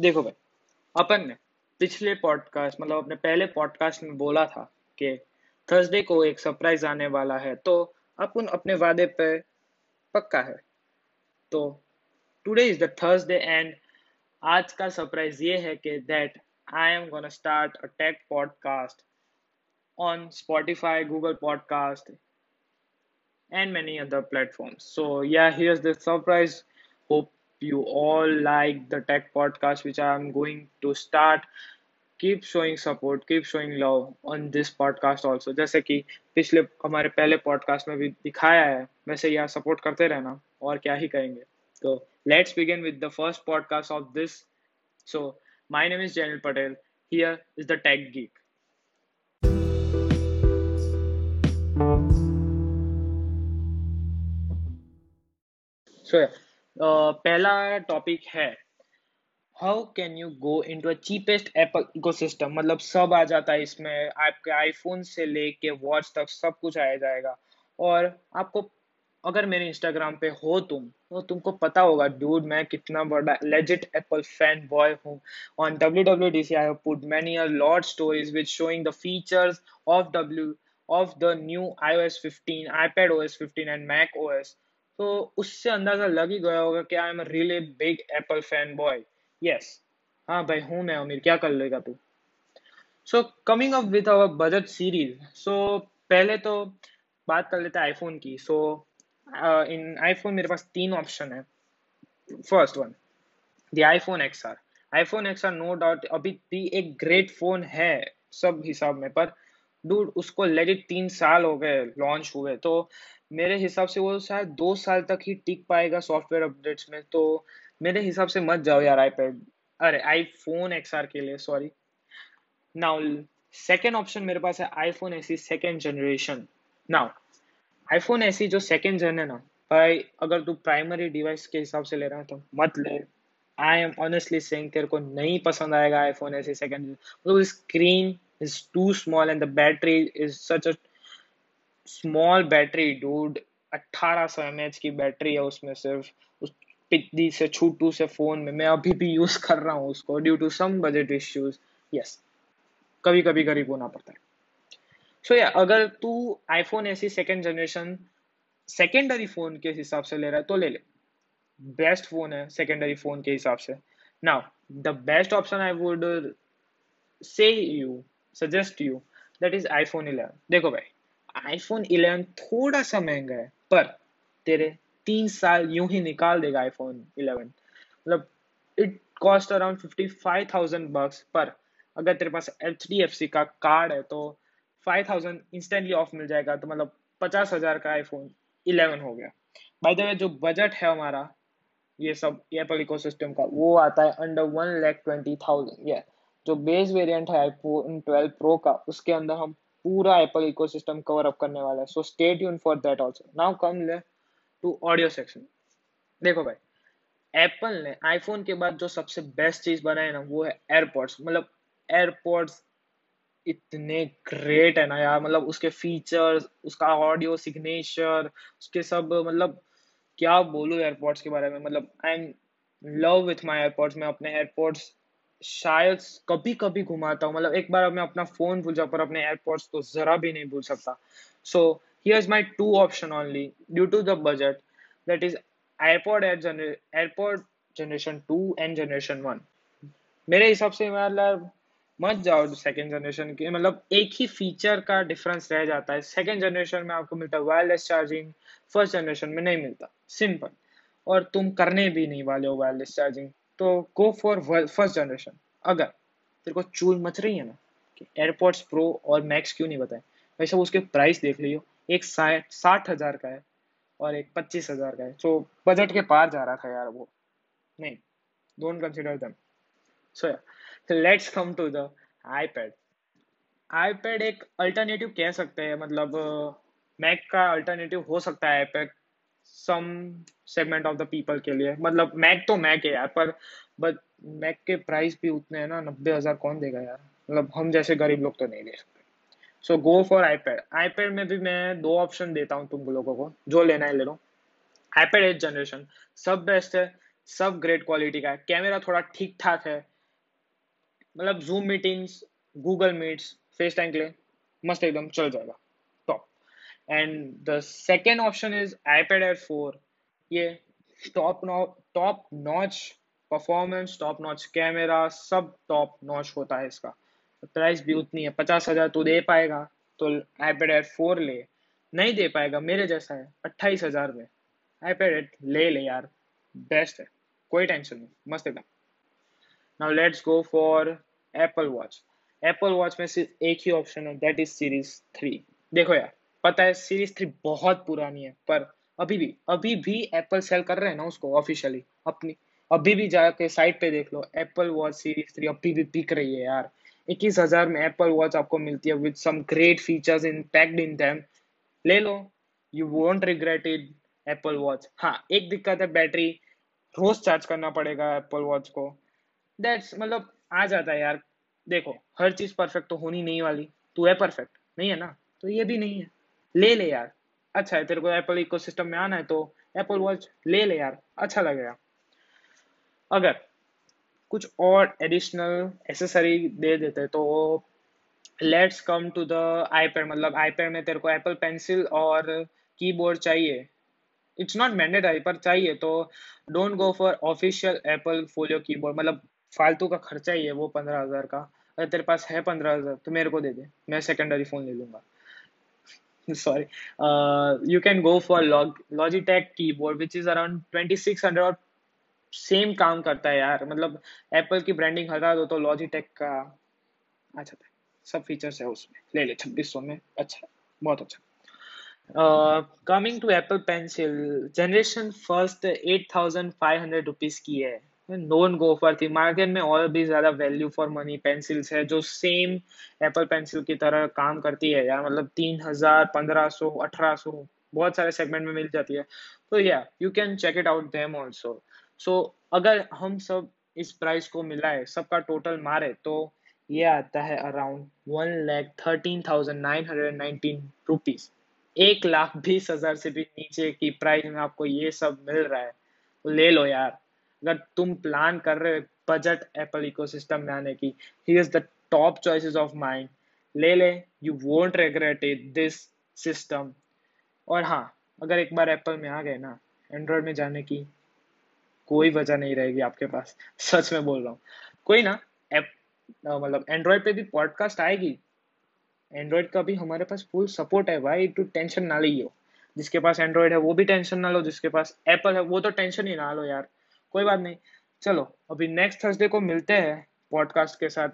देखो भाई अपन ने पिछले पॉडकास्ट मतलब अपने पहले पॉडकास्ट में बोला था कि थर्सडे को एक सरप्राइज़ आने वाला है तो अपन अपने वादे पे पक्का है तो today is the Thursday and आज का सरप्राइज़ ये है कि that I am gonna start a tech podcast on Spotify Google podcast and many other platforms. So yeah, here's the surprise. Hope you all like the tech podcast which I'm going to start. Keep showing support, keep showing love on this podcast also. जैसे कि पिछले हमारे पहले podcast में भी दिखाया है वैसे यार सपोर्ट करते रहना और क्या ही करेंगे तो let's begin with the first podcast of this so my name is Jainal Patel here is the tech geek so yeah. पहला टॉपिक है how can you go into a cheapest Apple ecosystem मतलब सब आ जाता है इसमें, आपके iPhone से लेके वॉच तक सब कुछ आ जाएगा। और आपको, अगर मेरे इंस्टाग्राम पे हो तुम तो तुमको पता होगा डूड मैं कितना बड़ा लेजिट एप्पल फ़ैन बॉय हूँ। On W W D C I put many a lot stories with showing the features of W of the new I O S fifteen iPad O S fifteen and Mac O S तो उससे अंदाज़ा लग ही गया होगा कि I am really big Apple fanboy yes हाँ भाई, हूँ मैं, अमीर, क्या कर लेगा तू? So coming up with our budget series so पहले तो बात कर लेते आईफोन की. सो इन आईफोन मेरे पास तीन ऑप्शन है. First one the iPhone X R iPhone X R no doubt अभी भी एक ग्रेट फ़ोन है सब हिसाब में, पर डूड उसको लेजिट तीन साल हो गए लॉन्च हुए। तो मेरे हिसाब से वो शायद दो साल तक ही टिक पाएगा सॉफ्टवेयर अपडेट्स में। तो मेरे हिसाब से मत जाओ यार आईपैड अरे आईफोन एक्सआर के लिए सॉरी नाउ सेकेंड ऑप्शन मेरे पास है आईफोन ऐसी सेकेंड जनरेशन नाउ आईफोन ऐसी जो सेकेंड जन है ना, भाई, अगर तू प्राइमरी डिवाइस के हिसाब से ले रहा है तो मत ले। आई एम ऑनेस्टली सेइंग तेरे को नहीं पसंद आएगा आईफोन ऐसी सेकेंड मतलब screen is too small and the battery is such a small battery dude 1800 MH की बैटरी है उसमें सिर्फ़। उस पिद्दी से छूटू से फ़ोन में। मैं अभी भी यूज़ कर रहा हूँ उसको due to some budget issues yes कभी कभी गरीब होना पड़ता है। सो so, या yeah, अगर तू आईफोन ऐसी सेकेंड जनरेशन सेकेंडरी फ़ोन के हिसाब से ले रहा है तो ले ले। बेस्ट फ़ोन है सेकेंडरी फ़ोन के हिसाब से। Now the best option I would say you suggest you that is iPhone 11 देखो भाई आईफोन 11 थोड़ा सा महँगा है, पर तेरे तीन साल यूँ ही निकाल देगा आईफोन 11 मतलब it cost around fifty five thousand bucks पर अगर तेरे पास एच डी एफ़ सी का कार्ड है तो फाइव थाउज़ेंड इंस्टेंटली ऑफ़ मिल जाएगा तो मतलब पचास हज़ार का आईफोन 11 हो गया. बाय द वे जो बजट है हमारा, ये सब एप्पल इकोसिस्टम का, वो आता है under one lakh twenty thousand ये जो बेस वेरिएंट है आईफोन 12 प्रो का, उसके अंदर हम पूरा एप्पल इकोसिस्टम कवर अप करने वाला है। So stay tune for that also now come ले टू ऑडियो सेक्शन देखो भाई एप्पल ने आईफोन के बाद जो सबसे बेस्ट चीज़ बनाई ना, वो है एयरपोर्ट्स मतलब एयरपोर्ट्स इतने ग्रेट है ना यार। मतलब उसके फीचर्स उसका ऑडियो सिग्नेचर उसके सब मतलब क्या बोलूँ एयरपोर्ट्स के बारे में? मतलब I am love with my AirPods मैं अपने एयरपोर्ट्स शायद कभी कभी घुमाता हूँ। मतलब एक बार मैं अपना फ़ोन भूल जाऊँ, पर अपने एयरपोर्ट्स तो जरा भी नहीं भूल सकता। So here my two option only due to the budget that is AirPods AirPods generation two and generation one मेरे हिसाब से मतलब मत जाओ सेकेंड जनरेशन के मतलब एक ही फीचर का डिफरेंस रह जाता है। सेकेंड जनरेशन में आपको मिलता है वायरलेस चार्जिंग फ़र्स्ट जनरेशन में नहीं मिलता। सिंपल और तुम करने भी नहीं वाले हो वायरलेस चार्जिंग तो गो फॉर फ़र्स्ट जनरेशन अगर तेरे को चूल मच रही है ना, कि एयरपोर्ट्स प्रो और मैक्स क्यों नहीं बताए? भाई वैसे उसके प्राइस देख लियो। एक साठ हज़ार का है और एक पच्चीस हज़ार का है। सो बजट के पार जा रहा था यार वो। नहीं don't consider them so let's come to the iPad iPad एक अल्टरनेटिव कह सकते हैं मतलब मैक का अल्टरनेटिव हो सकता है iPad some segment of the people के लिए। मतलब मैक तो मैक है यार, पर बट मैक के प्राइस भी उतने हैं ना, नब्बे हज़ार कौन देगा यार? मतलब हम जैसे गरीब लोग तो नहीं दे सकते। So go for iPad iPad में भी मैं दो ऑप्शन देता हूँ तुम लोगों को, जो लेना है ले लो। आईपैड एट जनरेशन सब बेस्ट है, सब ग्रेट क्वालिटी का है। कैमरा थोड़ा ठीक ठाक है। मतलब Zoom meetings Google Meets FaceTime के लिए मस्त एकदम चल जाएगा। And the second option is iPad Air four ये top no top notch performance top notch camera सब टॉप नॉच होता है इसका। प्राइस भी उतनी है। पचास हज़ार तो दे पाएगा तो आईपैड एयर फोर ले। नहीं दे पाएगा, मेरे जैसा है, अट्ठाईस हज़ार में। आईपैड ले ले यार बेस्ट है। कोई टेंशन नहीं, मस्त एकदम। Now let's go for Apple Watch Apple Watch में सिर्फ़ एक ही ऑप्शन है दैट इज़ सीरीज़ थ्री देखो यार पता है सीरीज़ थ्री बहुत पुरानी है, पर अभी भी अभी भी एप्पल सेल कर रहे हैं ना उसको ऑफिशियली अपनी। अभी भी जाके साइट पे देख लो एप्पल वॉच सीरीज़ थ्री अभी भी बिक रही है यार। इक्कीस हज़ार में एप्पल वॉच आपको मिलती है with some great features in packed in them ले लो you won't regret it Apple Watch हाँ एक दिक्कत है बैटरी रोज चार्ज करना पड़ेगा एप्पल वॉच को। दैट्स मतलब आ जाता है यार। देखो, हर चीज़ परफेक्ट तो होनी नहीं वाली। तू है परफेक्ट नहीं है ना? तो ये भी नहीं है। ले ले यार। अच्छा है, तेरे को एप्पल इकोसिस्टम में आना है तो एप्पल वॉच ले ले यार। अच्छा लगेगा अगर कुछ और एडिशनल एसेसरी दे देते तो let's come to the iPad मतलब आईपैड में तेरे को एप्पल पेंसिल और कीबोर्ड चाहिए। इट्स नॉट मैंडेटरी पर चाहिए तो don't go for official Apple folio keyboard मतलब फालतू का खर्चा ही है वो पंद्रह हज़ार का। अगर तेरे पास है पंद्रह हज़ार तो मेरे को दे दे। मैं सेकेंडरी फ़ोन ले लूँगा। Sorry you can go for Logitech keyboard which is around twenty six hundred और सेम काम करता है यार। मतलब एप्पल की ब्रांडिंग हटा दो तो लॉजिटेक का अच्छा सब फीचर्स है उसमें। ले ले, छब्बीस में। अच्छा बहुत अच्छा। Coming to Apple Pencil generation first eight thousand five hundred rupees की है। नोन गो फॉर थी। मार्केट में और भी ज़्यादा वैल्यू फॉर मनी पेंसिल्स है, जो सेम एप्पल पेंसिल की तरह काम करती है यार। मतलब तीन हज़ार, पंद्रह सौ, अठारह सौ, बहुत सारे सेगमेंट में मिल जाती है। तो या you can check it out them also so अगर हम सब इस प्राइस को मिलाए, सबका टोटल मारे तो ये आता है around one lakh thirteen thousand nine hundred nineteen rupees एक लाख बीस हज़ार से भी नीचे की प्राइस में आपको ये सब मिल रहा है। तो ले लो यार। अगर तुम प्लान कर रहे हो बजट एप्पल इकोसिस्टम में आने की ही is the top choices of mind ले ले you won't regret it this system और हाँ अगर एक बार एप्पल में आ गए ना एंड्रॉयड में जाने की कोई वजह नहीं रहेगी आपके पास, सच में बोल रहा हूँ। कोई ना एप मतलब एंड्रॉयड पे भी पॉडकास्ट आएगी। एंड्रॉयड का भी हमारे पास फुल सपोर्ट है, भाई टू टेंशन ना लियो। जिसके पास एंड्रॉयड है, वो भी टेंशन ना लो, जिसके पास एप्पल है, वो तो टेंशन ही ना लो यार। कोई बात नहीं। चलो, अभी नेक्स्ट थर्सडे को मिलते हैं पॉडकास्ट के साथ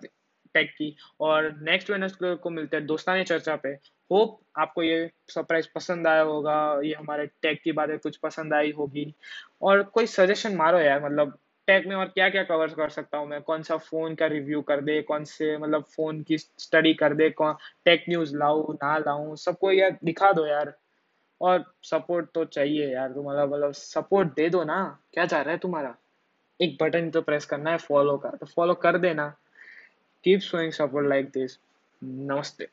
टेक की और नेक्स्ट वेनसडे को मिलते हैं दोस्तानी चर्चा पे। होप आपको ये सरप्राइज़ पसंद आया होगा, ये हमारे टेक की बातें कुछ पसंद आई होगी। और कोई सजेशन मारो यार मतलब टेक में और क्या क्या कवर कर सकता हूँ मैं? कौन सा फ़ोन का रिव्यू कर दे, कौन से मतलब फ़ोन की स्टडी कर दे, कौन टेक न्यूज़ लाऊ, ना लाऊं, सबको यार दिखा दो यार। और सपोर्ट तो चाहिए यार तुम्हारा मतलब सपोर्ट दे दो ना। क्या चाह रहा है तुम्हारा? एक बटन तो प्रेस करना है फॉलो का। तो फॉलो कर देना। कीप सपोर्ट लाइक दिस नमस्ते।